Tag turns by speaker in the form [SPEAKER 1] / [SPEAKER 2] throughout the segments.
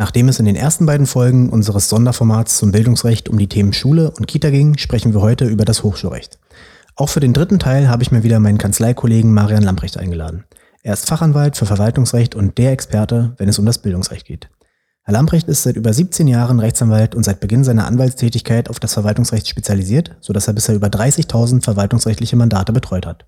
[SPEAKER 1] Nachdem es in den ersten beiden Folgen unseres Sonderformats zum Bildungsrecht um die Themen Schule und Kita ging, sprechen wir heute über das Hochschulrecht. Auch für den dritten Teil habe ich mir wieder meinen Kanzleikollegen Marian Lamprecht eingeladen. Er ist Fachanwalt für Verwaltungsrecht und der Experte, wenn es um das Bildungsrecht geht. Herr Lamprecht ist seit über 17 Jahren Rechtsanwalt und seit Beginn seiner Anwaltstätigkeit auf das Verwaltungsrecht spezialisiert, sodass er bisher über 30.000 verwaltungsrechtliche Mandate betreut hat.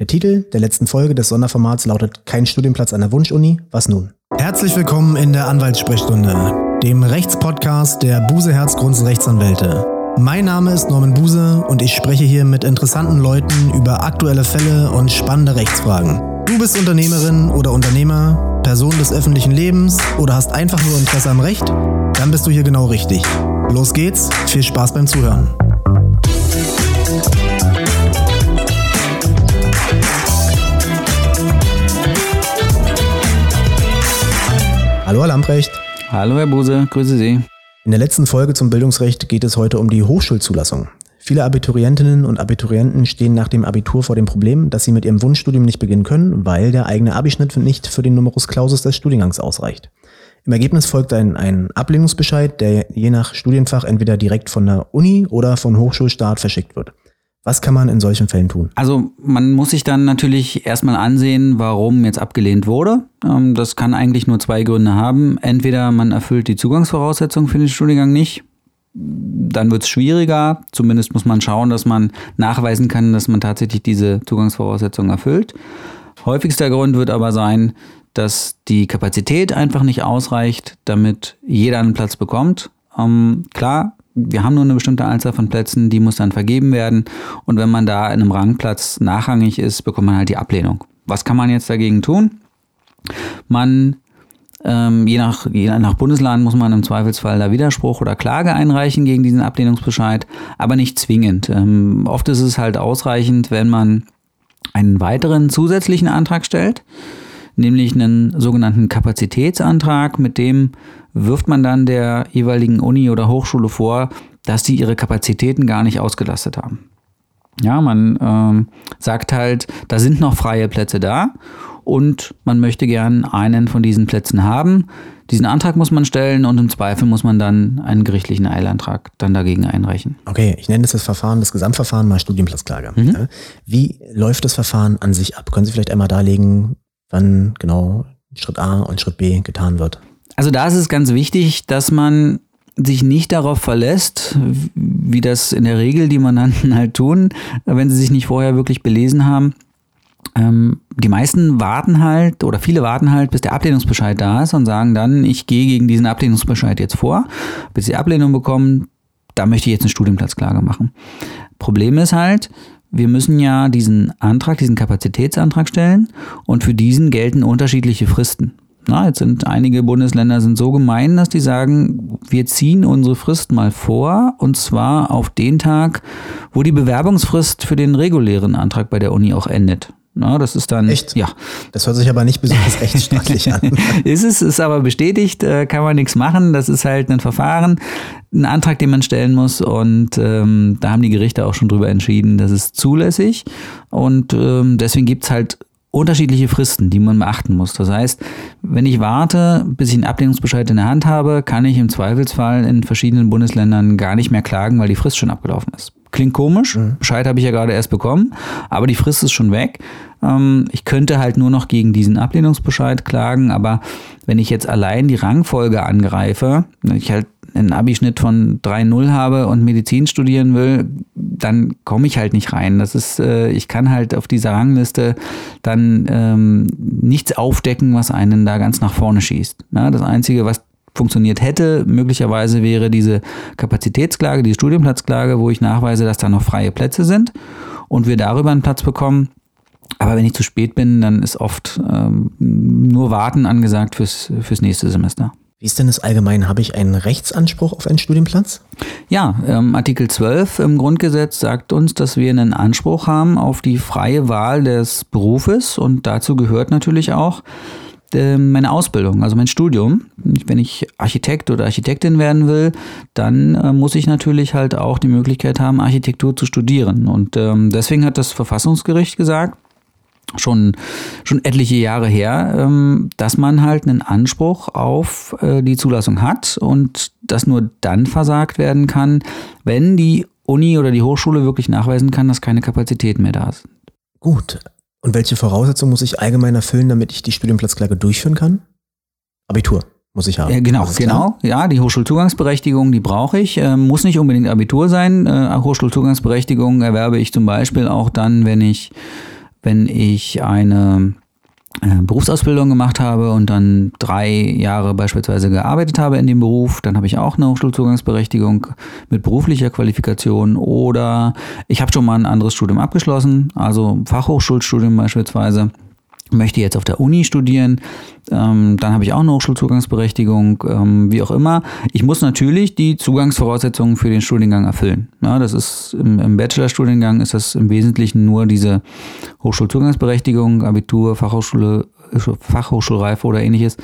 [SPEAKER 1] Der Titel der letzten Folge des Sonderformats lautet Kein Studienplatz an der Wunschuni, was nun? Herzlich willkommen in der Anwaltssprechstunde, dem Rechtspodcast der Buse Herzgrunds Rechtsanwälte. Mein Name ist Norman Buse und ich spreche hier mit interessanten Leuten über aktuelle Fälle und spannende Rechtsfragen. Du bist Unternehmerin oder Unternehmer, Person des öffentlichen Lebens oder hast einfach nur Interesse am Recht? Dann bist du hier genau richtig. Los geht's, viel Spaß beim Zuhören. Hallo Herr Lamprecht.
[SPEAKER 2] Hallo Herr Buse, grüße Sie.
[SPEAKER 1] In der letzten Folge zum Bildungsrecht geht es heute um die Hochschulzulassung. Viele Abiturientinnen und Abiturienten stehen nach dem Abitur vor dem Problem, dass sie mit ihrem Wunschstudium nicht beginnen können, weil der eigene Abischnitt nicht für den Numerus Clausus des Studiengangs ausreicht. Im Ergebnis folgt ein, ein Ablehnungsbescheid, der je nach Studienfach entweder direkt von der Uni oder von Hochschulstaat verschickt wird. Was kann man in solchen Fällen tun?
[SPEAKER 2] Also man muss sich dann natürlich erstmal ansehen, warum jetzt abgelehnt wurde. Ähm, das kann eigentlich nur zwei Gründe haben. Entweder man erfüllt die Zugangsvoraussetzungen für den Studiengang nicht. Dann wird es schwieriger. Zumindest muss man schauen, dass man nachweisen kann, dass man tatsächlich diese Zugangsvoraussetzungen erfüllt. Häufigster Grund wird aber sein, dass die Kapazität einfach nicht ausreicht, damit jeder einen Platz bekommt. Ähm, klar, wir haben nur eine bestimmte Anzahl von Plätzen, die muss dann vergeben werden. Und wenn man da in einem Rangplatz nachrangig ist, bekommt man halt die Ablehnung. Was kann man jetzt dagegen tun? Man, ähm, je, nach, je nach Bundesland muss man im Zweifelsfall da Widerspruch oder Klage einreichen gegen diesen Ablehnungsbescheid, aber nicht zwingend. Ähm, oft ist es halt ausreichend, wenn man einen weiteren zusätzlichen Antrag stellt, nämlich einen sogenannten Kapazitätsantrag, mit dem wirft man dann der jeweiligen Uni oder Hochschule vor, dass sie ihre Kapazitäten gar nicht ausgelastet haben. Ja, man ähm, sagt halt, da sind noch freie Plätze da und man möchte gern einen von diesen Plätzen haben. Diesen Antrag muss man stellen und im Zweifel muss man dann einen gerichtlichen Eilantrag dann dagegen einreichen.
[SPEAKER 1] Okay, ich nenne das das Verfahren, das Gesamtverfahren mal Studienplatzklage. Mhm. Wie läuft das Verfahren an sich ab? Können Sie vielleicht einmal darlegen, wann genau Schritt A und Schritt B getan wird?
[SPEAKER 2] Also da ist es ganz wichtig, dass man sich nicht darauf verlässt, wie das in der Regel die Mandanten halt tun, wenn sie sich nicht vorher wirklich belesen haben. Ähm, die meisten warten halt oder viele warten halt, bis der Ablehnungsbescheid da ist und sagen dann, ich gehe gegen diesen Ablehnungsbescheid jetzt vor, bis sie Ablehnung bekommen, da möchte ich jetzt eine Studienplatzklage machen. Problem ist halt, wir müssen ja diesen Antrag, diesen Kapazitätsantrag stellen und für diesen gelten unterschiedliche Fristen. Na, jetzt sind einige Bundesländer sind so gemein, dass die sagen, wir ziehen unsere Frist mal vor und zwar auf den Tag, wo die Bewerbungsfrist für den regulären Antrag bei der Uni auch endet. Na, das ist dann.
[SPEAKER 1] Echt? Ja. Das hört sich aber nicht besonders rechtsstaatlich an.
[SPEAKER 2] ist es, ist aber bestätigt, äh, kann man nichts machen. Das ist halt ein Verfahren, ein Antrag, den man stellen muss. Und ähm, da haben die Gerichte auch schon drüber entschieden, das ist zulässig. Und ähm, deswegen gibt's halt unterschiedliche Fristen, die man beachten muss. Das heißt, wenn ich warte, bis ich einen Ablehnungsbescheid in der Hand habe, kann ich im Zweifelsfall in verschiedenen Bundesländern gar nicht mehr klagen, weil die Frist schon abgelaufen ist. Klingt komisch, mhm. Bescheid habe ich ja gerade erst bekommen, aber die Frist ist schon weg. Ähm, ich könnte halt nur noch gegen diesen Ablehnungsbescheid klagen, aber wenn ich jetzt allein die Rangfolge angreife, ich halt einen Abischnitt von 3,0 habe und Medizin studieren will, dann komme ich halt nicht rein. Das ist, äh, ich kann halt auf dieser Rangliste dann ähm, nichts aufdecken, was einen da ganz nach vorne schießt. Ja, das Einzige, was funktioniert hätte, möglicherweise wäre diese Kapazitätsklage, die Studienplatzklage, wo ich nachweise, dass da noch freie Plätze sind und wir darüber einen Platz bekommen. Aber wenn ich zu spät bin, dann ist oft ähm, nur Warten angesagt fürs, fürs nächste Semester.
[SPEAKER 1] Wie ist denn das allgemein? Habe ich einen Rechtsanspruch auf einen Studienplatz?
[SPEAKER 2] Ja, ähm, Artikel 12 im Grundgesetz sagt uns, dass wir einen Anspruch haben auf die freie Wahl des Berufes und dazu gehört natürlich auch meine Ausbildung, also mein Studium. Wenn ich Architekt oder Architektin werden will, dann äh, muss ich natürlich halt auch die Möglichkeit haben, Architektur zu studieren. Und ähm, deswegen hat das Verfassungsgericht gesagt, schon, schon etliche Jahre her, ähm, dass man halt einen Anspruch auf äh, die Zulassung hat und das nur dann versagt werden kann, wenn die Uni oder die Hochschule wirklich nachweisen kann, dass keine Kapazitäten mehr da sind.
[SPEAKER 1] Gut. Und welche Voraussetzungen muss ich allgemein erfüllen, damit ich die Studienplatzklage durchführen kann? Abitur muss ich haben.
[SPEAKER 2] Ja, genau, genau. Ja, die Hochschulzugangsberechtigung, die brauche ich. Äh, muss nicht unbedingt Abitur sein. Äh, Hochschulzugangsberechtigung erwerbe ich zum Beispiel auch dann, wenn ich wenn ich eine Berufsausbildung gemacht habe und dann drei Jahre beispielsweise gearbeitet habe in dem Beruf, dann habe ich auch eine Hochschulzugangsberechtigung mit beruflicher Qualifikation oder ich habe schon mal ein anderes Studium abgeschlossen, also Fachhochschulstudium beispielsweise möchte jetzt auf der Uni studieren, ähm, dann habe ich auch eine Hochschulzugangsberechtigung, ähm, wie auch immer. Ich muss natürlich die Zugangsvoraussetzungen für den Studiengang erfüllen. Ja, das ist im, im Bachelorstudiengang ist das im Wesentlichen nur diese Hochschulzugangsberechtigung, Abitur, Fachhochschule, Fachhochschulreife oder ähnliches.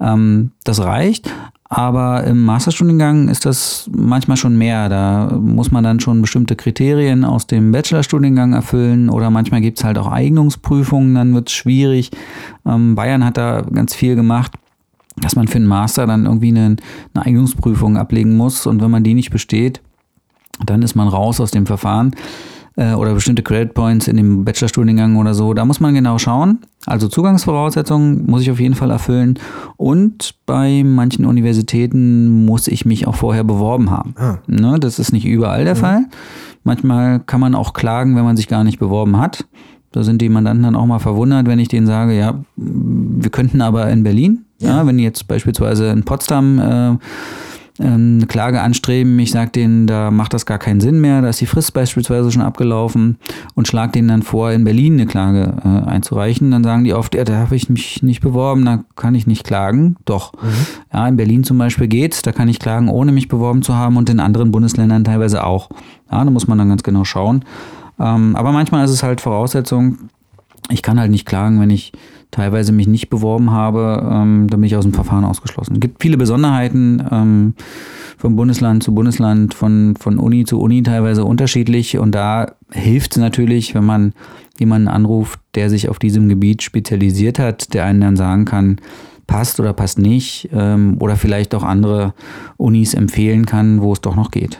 [SPEAKER 2] Ähm, das reicht. Aber im Masterstudiengang ist das manchmal schon mehr. Da muss man dann schon bestimmte Kriterien aus dem Bachelorstudiengang erfüllen oder manchmal gibt es halt auch Eignungsprüfungen, dann wird es schwierig. Ähm, Bayern hat da ganz viel gemacht dass man für einen Master dann irgendwie eine, eine Eignungsprüfung ablegen muss und wenn man die nicht besteht, dann ist man raus aus dem Verfahren äh, oder bestimmte Credit Points in dem Bachelorstudiengang oder so. Da muss man genau schauen. Also Zugangsvoraussetzungen muss ich auf jeden Fall erfüllen. Und bei manchen Universitäten muss ich mich auch vorher beworben haben. Ah. Ne, das ist nicht überall der mhm. Fall. Manchmal kann man auch klagen, wenn man sich gar nicht beworben hat. Da sind die Mandanten dann auch mal verwundert, wenn ich denen sage, ja, wir könnten aber in Berlin, ja, wenn jetzt beispielsweise in Potsdam äh, ähm, eine Klage anstreben. Ich sage denen, da macht das gar keinen Sinn mehr, da ist die Frist beispielsweise schon abgelaufen und schlage denen dann vor, in Berlin eine Klage äh, einzureichen. Dann sagen die oft, ja, da habe ich mich nicht beworben, da kann ich nicht klagen. Doch, mhm. ja, in Berlin zum Beispiel geht's, da kann ich klagen, ohne mich beworben zu haben und in anderen Bundesländern teilweise auch. Ja, da muss man dann ganz genau schauen. Ähm, aber manchmal ist es halt Voraussetzung, ich kann halt nicht klagen, wenn ich teilweise mich nicht beworben habe, ähm, dann bin ich aus dem Verfahren ausgeschlossen. Es gibt viele Besonderheiten ähm, von Bundesland zu Bundesland, von, von Uni zu Uni teilweise unterschiedlich. Und da hilft es natürlich, wenn man jemanden anruft, der sich auf diesem Gebiet spezialisiert hat, der einen dann sagen kann, passt oder passt nicht ähm, oder vielleicht auch andere Unis empfehlen kann, wo es doch noch geht.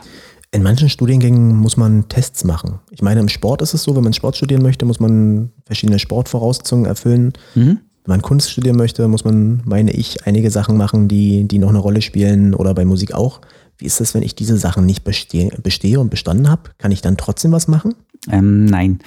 [SPEAKER 1] In manchen Studiengängen muss man Tests machen. Ich meine, im Sport ist es so, wenn man Sport studieren möchte, muss man verschiedene Sportvoraussetzungen erfüllen. Mhm. Wenn man Kunst studieren möchte, muss man, meine ich, einige Sachen machen, die, die noch eine Rolle spielen oder bei Musik auch. Wie ist das, wenn ich diese Sachen nicht bestehe, bestehe und bestanden habe? Kann ich dann trotzdem was machen?
[SPEAKER 2] Ähm, nein.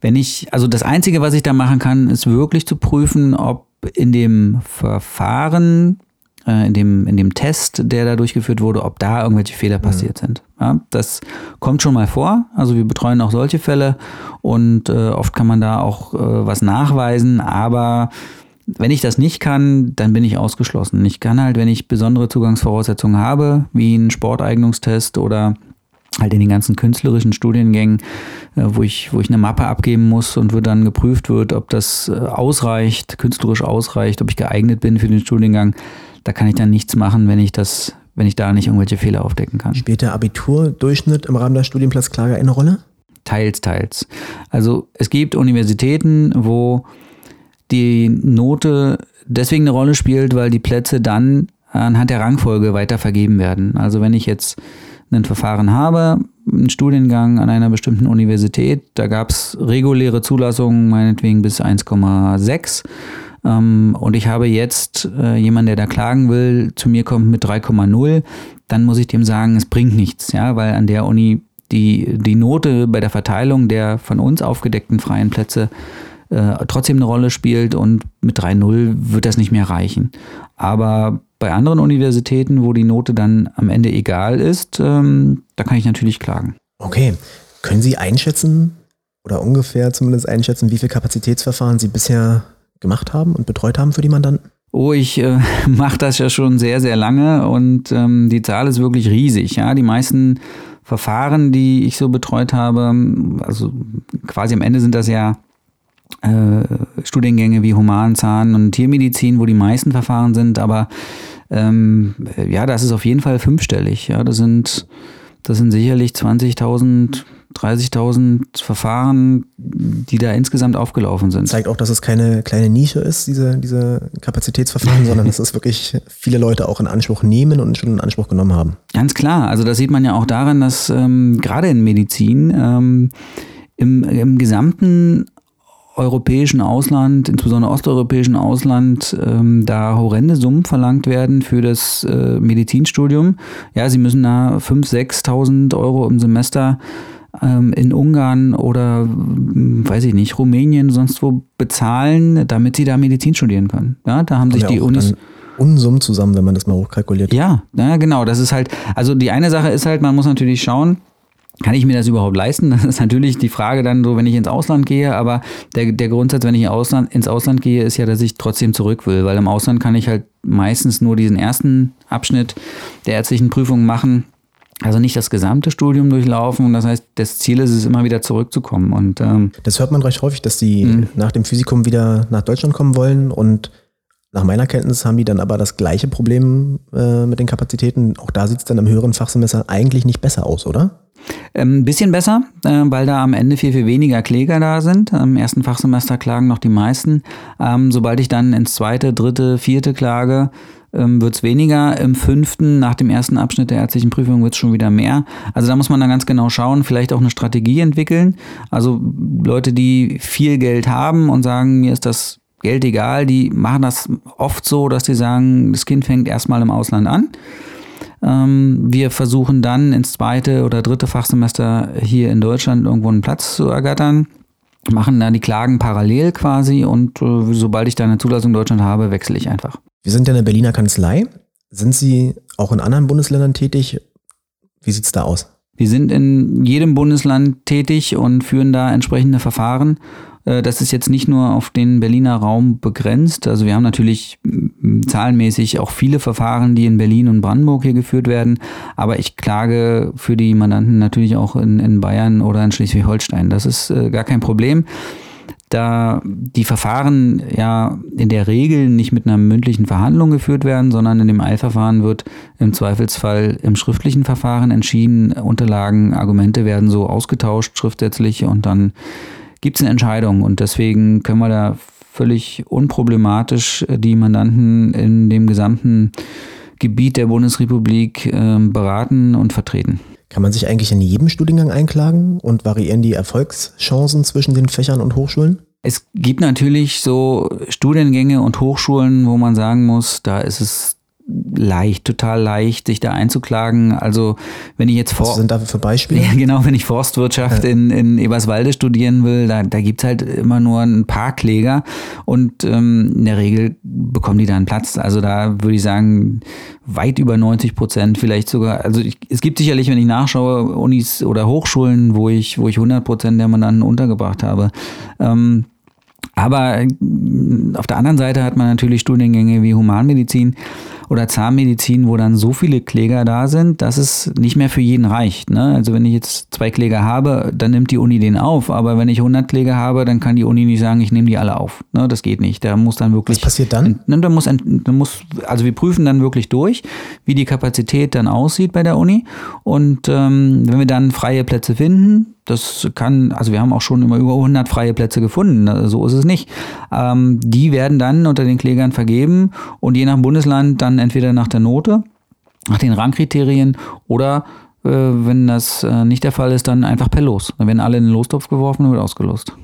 [SPEAKER 2] Wenn ich, also das Einzige, was ich da machen kann, ist wirklich zu prüfen, ob in dem Verfahren äh, in, dem, in dem Test, der da durchgeführt wurde, ob da irgendwelche Fehler mhm. passiert mhm. sind. Ja, das kommt schon mal vor. Also wir betreuen auch solche Fälle und äh, oft kann man da auch äh, was nachweisen, aber wenn ich das nicht kann, dann bin ich ausgeschlossen. Ich kann halt, wenn ich besondere Zugangsvoraussetzungen habe, wie einen Sporteignungstest oder halt in den ganzen künstlerischen Studiengängen, äh, wo ich, wo ich eine Mappe abgeben muss und wo dann geprüft wird, ob das äh, ausreicht, künstlerisch ausreicht, ob ich geeignet bin für den Studiengang, da kann ich dann nichts machen, wenn ich das, wenn ich da nicht irgendwelche Fehler aufdecken kann.
[SPEAKER 1] Spielt der Abiturdurchschnitt im Rahmen der Studienplatzklage eine Rolle?
[SPEAKER 2] Teils, teils. Also es gibt Universitäten, wo die Note deswegen eine Rolle spielt, weil die Plätze dann anhand der Rangfolge weiter vergeben werden. Also wenn ich jetzt ein Verfahren habe, einen Studiengang an einer bestimmten Universität, da gab es reguläre Zulassungen, meinetwegen bis 1,6 ähm, und ich habe jetzt äh, jemanden, der da klagen will, zu mir kommt mit 3,0, dann muss ich dem sagen, es bringt nichts, ja, weil an der Uni die, die Note bei der Verteilung der von uns aufgedeckten freien Plätze äh, trotzdem eine Rolle spielt und mit 3,0 wird das nicht mehr reichen. Aber bei anderen Universitäten, wo die Note dann am Ende egal ist, ähm, da kann ich natürlich klagen.
[SPEAKER 1] Okay. Können Sie einschätzen oder ungefähr zumindest einschätzen, wie viele Kapazitätsverfahren Sie bisher gemacht haben und betreut haben für die Mandanten?
[SPEAKER 2] Oh, ich äh, mache das ja schon sehr, sehr lange und ähm, die Zahl ist wirklich riesig. Ja, die meisten Verfahren, die ich so betreut habe, also quasi am Ende sind das ja äh, Studiengänge wie Human, Zahn und Tiermedizin, wo die meisten Verfahren sind, aber ähm, ja, das ist auf jeden Fall fünfstellig. Ja, das sind das sind sicherlich 20.000 30.000 Verfahren, die da insgesamt aufgelaufen sind.
[SPEAKER 1] Zeigt auch, dass es keine kleine Nische ist, diese, diese Kapazitätsverfahren, sondern dass es wirklich viele Leute auch in Anspruch nehmen und schon in Anspruch genommen haben.
[SPEAKER 2] Ganz klar. Also das sieht man ja auch daran, dass ähm, gerade in Medizin ähm, im, im gesamten europäischen Ausland, insbesondere osteuropäischen Ausland, ähm, da horrende Summen verlangt werden für das äh, Medizinstudium. Ja, sie müssen da 5.000, 6.000 Euro im Semester ähm, in Ungarn oder, hm, weiß ich nicht, Rumänien, sonst wo bezahlen, damit sie da Medizin studieren können. Ja, da haben sich ja die Unis.
[SPEAKER 1] Unsummen zusammen, wenn man das mal hochkalkuliert.
[SPEAKER 2] Ja, ja, genau. Das ist halt, also die eine Sache ist halt, man muss natürlich schauen, kann ich mir das überhaupt leisten? Das ist natürlich die Frage dann so, wenn ich ins Ausland gehe, aber der, der Grundsatz, wenn ich Ausland, ins Ausland gehe, ist ja, dass ich trotzdem zurück will, weil im Ausland kann ich halt meistens nur diesen ersten Abschnitt der ärztlichen Prüfung machen also nicht das gesamte Studium durchlaufen. Und das heißt, das Ziel ist es, immer wieder zurückzukommen. Und, ähm,
[SPEAKER 1] das hört man recht häufig, dass die mh. nach dem Physikum wieder nach Deutschland kommen wollen. Und nach meiner Kenntnis haben die dann aber das gleiche Problem äh, mit den Kapazitäten. Auch da sieht es dann im höheren Fachsemester eigentlich nicht besser aus, oder?
[SPEAKER 2] Ein ähm, bisschen besser, äh, weil da am Ende viel, viel weniger Kläger da sind. Im ersten Fachsemester klagen noch die meisten. Ähm, sobald ich dann ins zweite, dritte, vierte klage, ähm, wird es weniger. Im fünften, nach dem ersten Abschnitt der ärztlichen Prüfung, wird es schon wieder mehr. Also da muss man dann ganz genau schauen, vielleicht auch eine Strategie entwickeln. Also Leute, die viel Geld haben und sagen, mir ist das Geld egal, die machen das oft so, dass sie sagen, das Kind fängt erstmal im Ausland an. Ähm, wir versuchen dann ins zweite oder dritte Fachsemester hier in Deutschland irgendwo einen Platz zu ergattern machen dann die Klagen parallel quasi und äh, sobald ich da eine Zulassung in Deutschland habe, wechsle ich einfach.
[SPEAKER 1] Wir sind ja eine Berliner Kanzlei. Sind Sie auch in anderen Bundesländern tätig? Wie sieht es da aus?
[SPEAKER 2] Wir sind in jedem Bundesland tätig und führen da entsprechende Verfahren. Äh, das ist jetzt nicht nur auf den Berliner Raum begrenzt. Also wir haben natürlich zahlenmäßig auch viele Verfahren, die in Berlin und Brandenburg hier geführt werden. Aber ich klage für die Mandanten natürlich auch in, in Bayern oder in Schleswig-Holstein. Das ist äh, gar kein Problem da die Verfahren ja in der Regel nicht mit einer mündlichen Verhandlung geführt werden, sondern in dem Eilverfahren wird im Zweifelsfall im schriftlichen Verfahren entschieden, Unterlagen, Argumente werden so ausgetauscht schriftsätzlich und dann gibt es eine Entscheidung und deswegen können wir da völlig unproblematisch die Mandanten in dem gesamten Gebiet der Bundesrepublik äh, beraten und vertreten.
[SPEAKER 1] Kann man sich eigentlich in jedem Studiengang einklagen und variieren die Erfolgschancen zwischen den Fächern und Hochschulen?
[SPEAKER 2] Es gibt natürlich so Studiengänge und Hochschulen, wo man sagen muss, da ist es leicht, total leicht, sich da einzuklagen. Also wenn ich jetzt
[SPEAKER 1] vor Was sind da für Beispiele? Ja,
[SPEAKER 2] genau, wenn ich Forstwirtschaft ja. in, in Eberswalde studieren will, da, da gibt's halt immer nur ein paar Kläger und ähm, in der Regel bekommen die da einen Platz. Also da würde ich sagen, weit über 90 Prozent, vielleicht sogar. Also ich, es gibt sicherlich, wenn ich nachschaue, Unis oder Hochschulen, wo ich, wo ich 100 Prozent der Mandanten untergebracht habe. Ähm, aber äh, auf der anderen Seite hat man natürlich Studiengänge wie Humanmedizin oder Zahnmedizin, wo dann so viele Kläger da sind, dass es nicht mehr für jeden reicht. Ne? Also wenn ich jetzt zwei Kläger habe, dann nimmt die Uni den auf. Aber wenn ich 100 Kläger habe, dann kann die Uni nicht sagen, ich nehme die alle auf. Ne? Das geht nicht. Da muss dann wirklich.
[SPEAKER 1] Was passiert dann?
[SPEAKER 2] Ne, da muss, da muss, also wir prüfen dann wirklich durch, wie die Kapazität dann aussieht bei der Uni. Und ähm, wenn wir dann freie Plätze finden, das kann, also wir haben auch schon immer über 100 freie Plätze gefunden, ne, so ist es nicht. Ähm, die werden dann unter den Klägern vergeben und je nach Bundesland dann entweder nach der Note, nach den Rangkriterien oder äh, wenn das äh, nicht der Fall ist, dann einfach per Los. Dann werden alle in den Lostopf geworfen und wird ausgelost.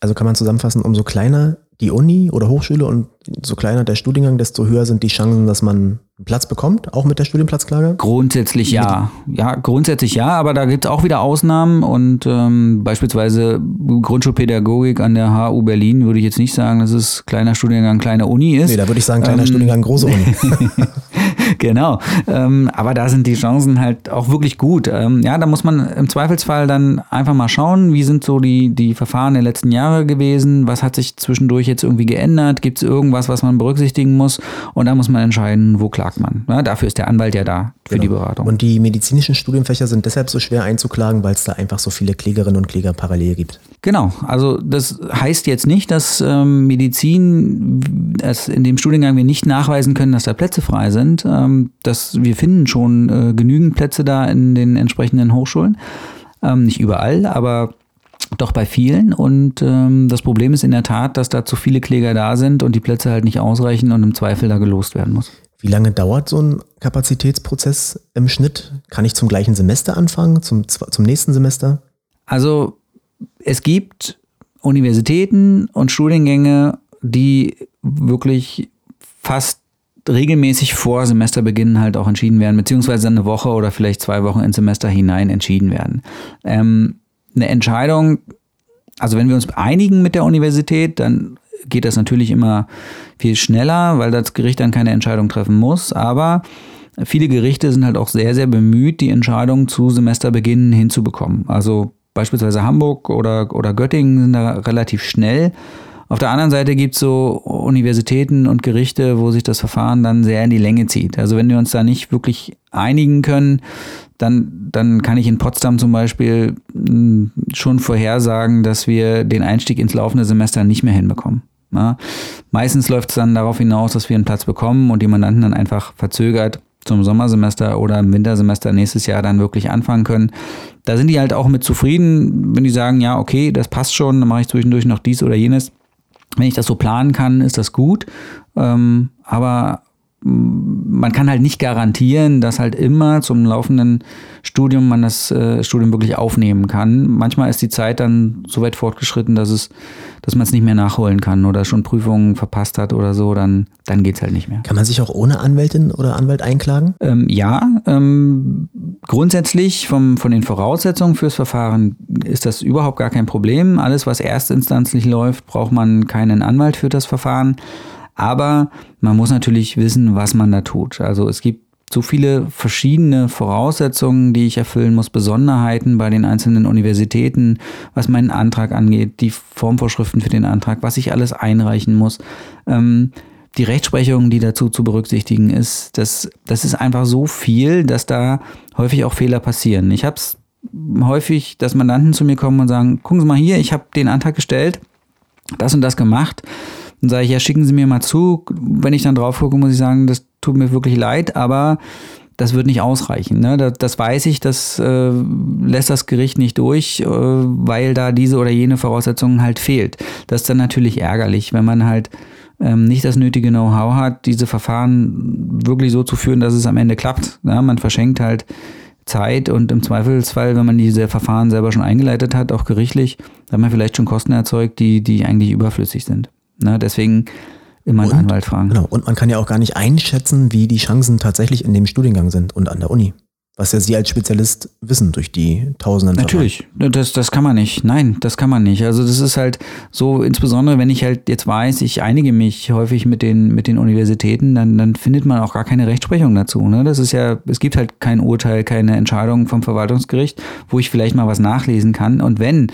[SPEAKER 1] Also kann man zusammenfassen, umso kleiner die Uni oder Hochschule und so kleiner der Studiengang, desto höher sind die Chancen, dass man einen Platz bekommt, auch mit der Studienplatzklage?
[SPEAKER 2] Grundsätzlich ja. Ja, grundsätzlich ja, aber da gibt es auch wieder Ausnahmen und ähm, beispielsweise Grundschulpädagogik an der HU Berlin würde ich jetzt nicht sagen, dass es kleiner Studiengang, kleine Uni ist.
[SPEAKER 1] Nee, da würde ich sagen, kleiner ähm, Studiengang, große Uni.
[SPEAKER 2] genau. Ähm, aber da sind die Chancen halt auch wirklich gut. Ähm, ja, da muss man im Zweifelsfall dann einfach mal schauen, wie sind so die, die Verfahren der letzten Jahre gewesen, was hat sich zwischendurch jetzt irgendwie geändert, gibt es irgendwas, was man berücksichtigen muss und da muss man entscheiden, wo klagt man. Ja, dafür ist der Anwalt ja da für genau. die Beratung.
[SPEAKER 1] Und die medizinischen Studienfächer sind deshalb so schwer einzuklagen, weil es da einfach so viele Klägerinnen und Kläger parallel gibt.
[SPEAKER 2] Genau, also das heißt jetzt nicht, dass ähm, Medizin, dass in dem Studiengang wir nicht nachweisen können, dass da Plätze frei sind. Ähm, dass wir finden schon äh, genügend Plätze da in den entsprechenden Hochschulen. Ähm, nicht überall, aber doch bei vielen. Und ähm, das Problem ist in der Tat, dass da zu viele Kläger da sind und die Plätze halt nicht ausreichen und im Zweifel da gelost werden muss.
[SPEAKER 1] Wie lange dauert so ein Kapazitätsprozess im Schnitt? Kann ich zum gleichen Semester anfangen, zum, zum nächsten Semester?
[SPEAKER 2] Also es gibt Universitäten und Studiengänge, die wirklich fast regelmäßig vor Semesterbeginn halt auch entschieden werden, beziehungsweise eine Woche oder vielleicht zwei Wochen ins Semester hinein entschieden werden. Ähm, eine Entscheidung, also wenn wir uns einigen mit der Universität, dann geht das natürlich immer viel schneller, weil das Gericht dann keine Entscheidung treffen muss. Aber viele Gerichte sind halt auch sehr, sehr bemüht, die Entscheidung zu Semesterbeginn hinzubekommen. Also beispielsweise Hamburg oder, oder Göttingen sind da relativ schnell. Auf der anderen Seite gibt es so Universitäten und Gerichte, wo sich das Verfahren dann sehr in die Länge zieht. Also wenn wir uns da nicht wirklich einigen können, dann, dann kann ich in Potsdam zum Beispiel hm, schon vorhersagen, dass wir den Einstieg ins laufende Semester nicht mehr hinbekommen. Ja. Meistens läuft es dann darauf hinaus, dass wir einen Platz bekommen und die Mandanten dann einfach verzögert zum Sommersemester oder im Wintersemester nächstes Jahr dann wirklich anfangen können. Da sind die halt auch mit zufrieden, wenn die sagen, ja, okay, das passt schon, dann mache ich zwischendurch noch dies oder jenes. Wenn ich das so planen kann, ist das gut. Ähm, aber man kann halt nicht garantieren, dass halt immer zum laufenden Studium man das äh, Studium wirklich aufnehmen kann. Manchmal ist die Zeit dann so weit fortgeschritten, dass es, dass man es nicht mehr nachholen kann oder schon Prüfungen verpasst hat oder so, dann, dann geht es halt nicht mehr.
[SPEAKER 1] Kann man sich auch ohne Anwältin oder Anwalt einklagen?
[SPEAKER 2] Ähm, ja, ähm, grundsätzlich vom, von den Voraussetzungen fürs Verfahren ist das überhaupt gar kein Problem. Alles, was erstinstanzlich läuft, braucht man keinen Anwalt für das Verfahren. Aber man muss natürlich wissen, was man da tut. Also es gibt so viele verschiedene Voraussetzungen, die ich erfüllen muss, Besonderheiten bei den einzelnen Universitäten, was meinen Antrag angeht, die Formvorschriften für den Antrag, was ich alles einreichen muss. Ähm, die Rechtsprechung, die dazu zu berücksichtigen ist, das, das ist einfach so viel, dass da häufig auch Fehler passieren. Ich habe es häufig, dass Mandanten zu mir kommen und sagen, gucken Sie mal hier, ich habe den Antrag gestellt, das und das gemacht dann sage ich, ja, schicken Sie mir mal zu. Wenn ich dann drauf gucke, muss ich sagen, das tut mir wirklich leid, aber das wird nicht ausreichen. Ne? Das, das, weiß ich, das äh, lässt das Gericht nicht durch, äh, weil da diese oder jene Voraussetzungen halt fehlt. Das ist dann natürlich ärgerlich, wenn man halt ähm, nicht das nötige Know-how hat, diese Verfahren wirklich so zu führen, dass es am Ende klappt. Ja? Man verschenkt halt Zeit und im Zweifelsfall, wenn man diese Verfahren selber schon eingeleitet hat, auch gerichtlich, hat man vielleicht schon Kosten erzeugt, die, die eigentlich überflüssig sind. Ne? Deswegen immer einen und, Anwalt fragen.
[SPEAKER 1] Genau. Und man kann ja auch gar nicht einschätzen, wie die Chancen tatsächlich in dem Studiengang sind und an der Uni. Was ja Sie als Spezialist wissen durch die tausenden
[SPEAKER 2] Natürlich, Verfahren. das, das kann man nicht. Nein, das kann man nicht. Also das ist halt so, insbesondere wenn ich halt jetzt weiß, ich einige mich häufig mit den, mit den Universitäten, dann, dann findet man auch gar keine Rechtsprechung dazu. Ne? Das ist ja, es gibt halt kein Urteil, keine Entscheidung vom Verwaltungsgericht, wo ich vielleicht mal was nachlesen kann. Und wenn,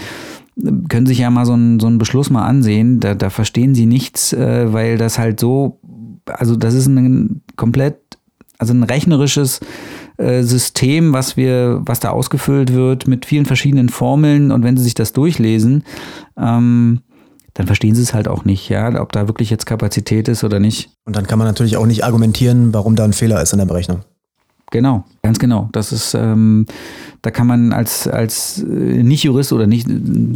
[SPEAKER 2] können sich ja mal so einen, so einen Beschluss mal ansehen. Da, da verstehen sie nichts, äh, weil das halt so, also das ist ein komplett, also ein rechnerisches äh, System, was wir, was da ausgefüllt wird mit vielen verschiedenen Formeln und wenn sie sich das durchlesen, ähm, dann verstehen sie es halt auch nicht, ja, ob da wirklich jetzt Kapazität ist oder nicht.
[SPEAKER 1] Und dann kann man natürlich auch nicht argumentieren, warum da ein Fehler ist in der Berechnung.
[SPEAKER 2] Genau, ganz genau. Das ist, ähm, da kann man als, als äh, Nicht-Jurist oder nicht,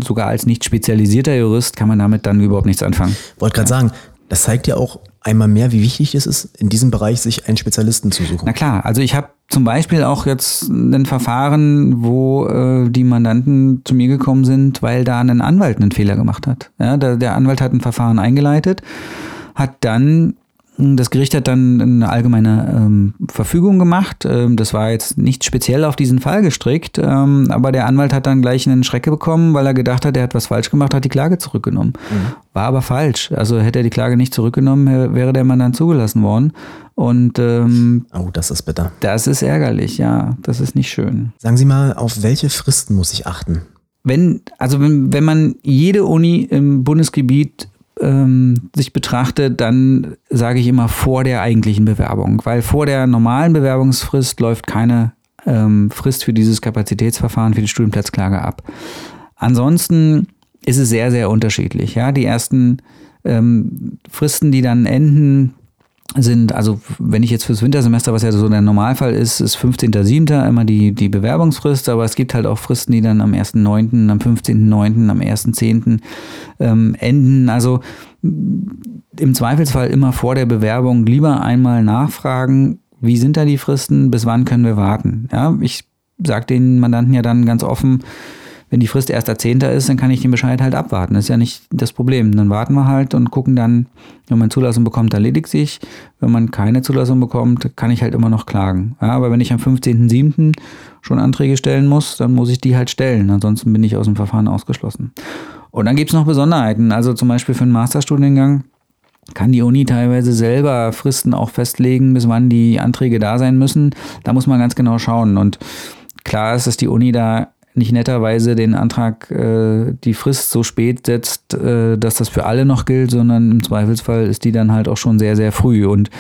[SPEAKER 2] sogar als nicht spezialisierter Jurist, kann man damit dann überhaupt nichts anfangen.
[SPEAKER 1] Wollte gerade ja. sagen, das zeigt ja auch einmal mehr, wie wichtig es ist, in diesem Bereich sich einen Spezialisten zu suchen.
[SPEAKER 2] Na klar, also ich habe zum Beispiel auch jetzt ein Verfahren, wo äh, die Mandanten zu mir gekommen sind, weil da ein Anwalt einen Fehler gemacht hat. Ja, der, der Anwalt hat ein Verfahren eingeleitet, hat dann das Gericht hat dann eine allgemeine ähm, Verfügung gemacht. Ähm, das war jetzt nicht speziell auf diesen Fall gestrickt, ähm, aber der Anwalt hat dann gleich einen Schrecke bekommen, weil er gedacht hat, er hat was falsch gemacht, hat die Klage zurückgenommen. Mhm. War aber falsch. Also hätte er die Klage nicht zurückgenommen, wäre der Mann dann zugelassen worden. Und ähm,
[SPEAKER 1] oh, das ist bitter.
[SPEAKER 2] Das ist ärgerlich, ja. Das ist nicht schön.
[SPEAKER 1] Sagen Sie mal, auf welche Fristen muss ich achten?
[SPEAKER 2] Wenn, also wenn, wenn man jede Uni im Bundesgebiet ähm, sich betrachtet, dann sage ich immer vor der eigentlichen Bewerbung, weil vor der normalen Bewerbungsfrist läuft keine ähm, Frist für dieses Kapazitätsverfahren für die Studienplatzklage ab. Ansonsten ist es sehr, sehr unterschiedlich. Ja, die ersten ähm, Fristen, die dann enden, sind, also wenn ich jetzt fürs Wintersemester, was ja so der Normalfall ist, ist 15.07. immer die, die Bewerbungsfrist, aber es gibt halt auch Fristen, die dann am 1.09., am 15.09., am 1.10. Ähm, enden. Also im Zweifelsfall immer vor der Bewerbung lieber einmal nachfragen, wie sind da die Fristen, bis wann können wir warten. Ja, ich sage den Mandanten ja dann ganz offen, wenn die Frist erst Zehnter ist, dann kann ich den Bescheid halt abwarten. Das ist ja nicht das Problem. Dann warten wir halt und gucken dann, wenn man Zulassung bekommt, erledigt sich. Wenn man keine Zulassung bekommt, kann ich halt immer noch klagen. Ja, aber wenn ich am 15.07. schon Anträge stellen muss, dann muss ich die halt stellen. Ansonsten bin ich aus dem Verfahren ausgeschlossen. Und dann gibt es noch Besonderheiten. Also zum Beispiel für einen Masterstudiengang kann die Uni teilweise selber Fristen auch festlegen, bis wann die Anträge da sein müssen. Da muss man ganz genau schauen. Und klar ist, dass die Uni da nicht netterweise den Antrag, äh, die Frist so spät setzt, äh, dass das für alle noch gilt, sondern im Zweifelsfall ist die dann halt auch schon sehr, sehr früh. Und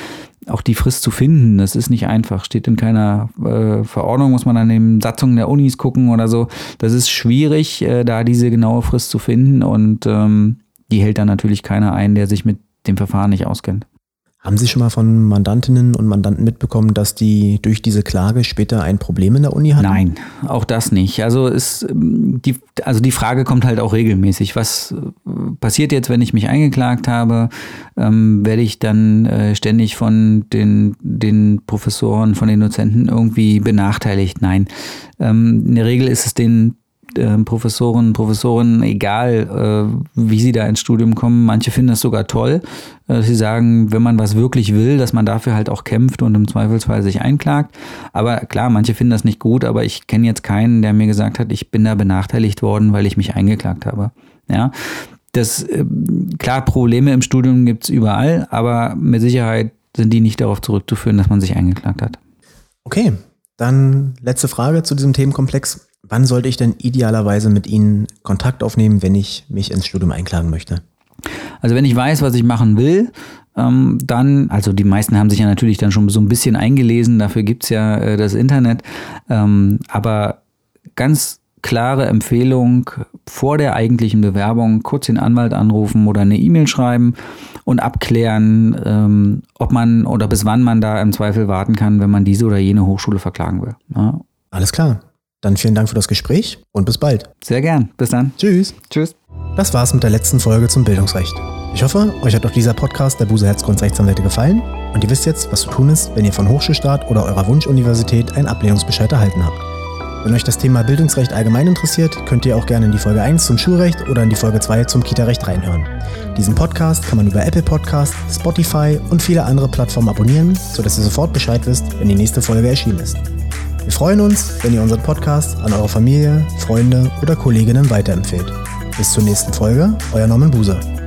[SPEAKER 2] auch die Frist zu finden, das ist nicht einfach. Steht in keiner äh, Verordnung, muss man an den Satzungen der Unis gucken oder so. Das ist schwierig, äh, da diese genaue Frist zu finden und ähm, die hält dann natürlich keiner ein, der sich mit dem Verfahren nicht auskennt.
[SPEAKER 1] Haben Sie schon mal von Mandantinnen und Mandanten mitbekommen, dass die durch diese Klage später ein Problem in der Uni hatten?
[SPEAKER 2] Nein, auch das nicht. Also, ist, ähm, die, also die Frage kommt halt auch regelmäßig. Was äh, passiert jetzt, wenn ich mich eingeklagt habe? Ähm, werde ich dann äh, ständig von den, den Professoren, von den Dozenten irgendwie benachteiligt? Nein. Ähm, in der Regel ist es den äh, Professoren, Professorinnen, egal äh, wie sie da ins Studium kommen, manche finden das sogar toll. Äh, sie sagen, wenn man was wirklich will, dass man dafür halt auch kämpft und im Zweifelsfall sich einklagt. Aber klar, manche finden das nicht gut, aber ich kenne jetzt keinen, der mir gesagt hat, ich bin da benachteiligt worden, weil ich mich eingeklagt habe. Ja, das, äh, klar, Probleme im Studium gibt es überall, aber mit Sicherheit sind die nicht darauf zurückzuführen, dass man sich eingeklagt hat.
[SPEAKER 1] Okay, dann letzte Frage zu diesem Themenkomplex. Wann sollte ich denn idealerweise mit Ihnen Kontakt aufnehmen, wenn ich mich ins Studium einklagen möchte?
[SPEAKER 2] Also wenn ich weiß, was ich machen will, ähm, dann, also die meisten haben sich ja natürlich dann schon so ein bisschen eingelesen, dafür gibt es ja äh, das Internet, ähm, aber ganz klare Empfehlung vor der eigentlichen Bewerbung kurz den Anwalt anrufen oder eine E-Mail schreiben und abklären, ähm, ob man oder bis wann man da im Zweifel warten kann, wenn man diese oder jene Hochschule verklagen will. Ja.
[SPEAKER 1] Alles klar. Dann vielen Dank für das Gespräch und bis bald.
[SPEAKER 2] Sehr gern. Bis dann.
[SPEAKER 1] Tschüss.
[SPEAKER 2] Tschüss.
[SPEAKER 1] Das war's mit der letzten Folge zum Bildungsrecht. Ich hoffe, euch hat auch dieser Podcast der Buse Herzgrundrechtsanwälte gefallen und ihr wisst jetzt, was zu tun ist, wenn ihr von Hochschulstaat oder eurer Wunschuniversität einen Ablehnungsbescheid erhalten habt. Wenn euch das Thema Bildungsrecht allgemein interessiert, könnt ihr auch gerne in die Folge 1 zum Schulrecht oder in die Folge 2 zum Kita-Recht reinhören. Diesen Podcast kann man über Apple Podcast, Spotify und viele andere Plattformen abonnieren, sodass ihr sofort Bescheid wisst, wenn die nächste Folge erschienen ist. Wir freuen uns, wenn ihr unseren Podcast an eure Familie, Freunde oder Kolleginnen weiterempfehlt. Bis zur nächsten Folge, euer Norman Buser.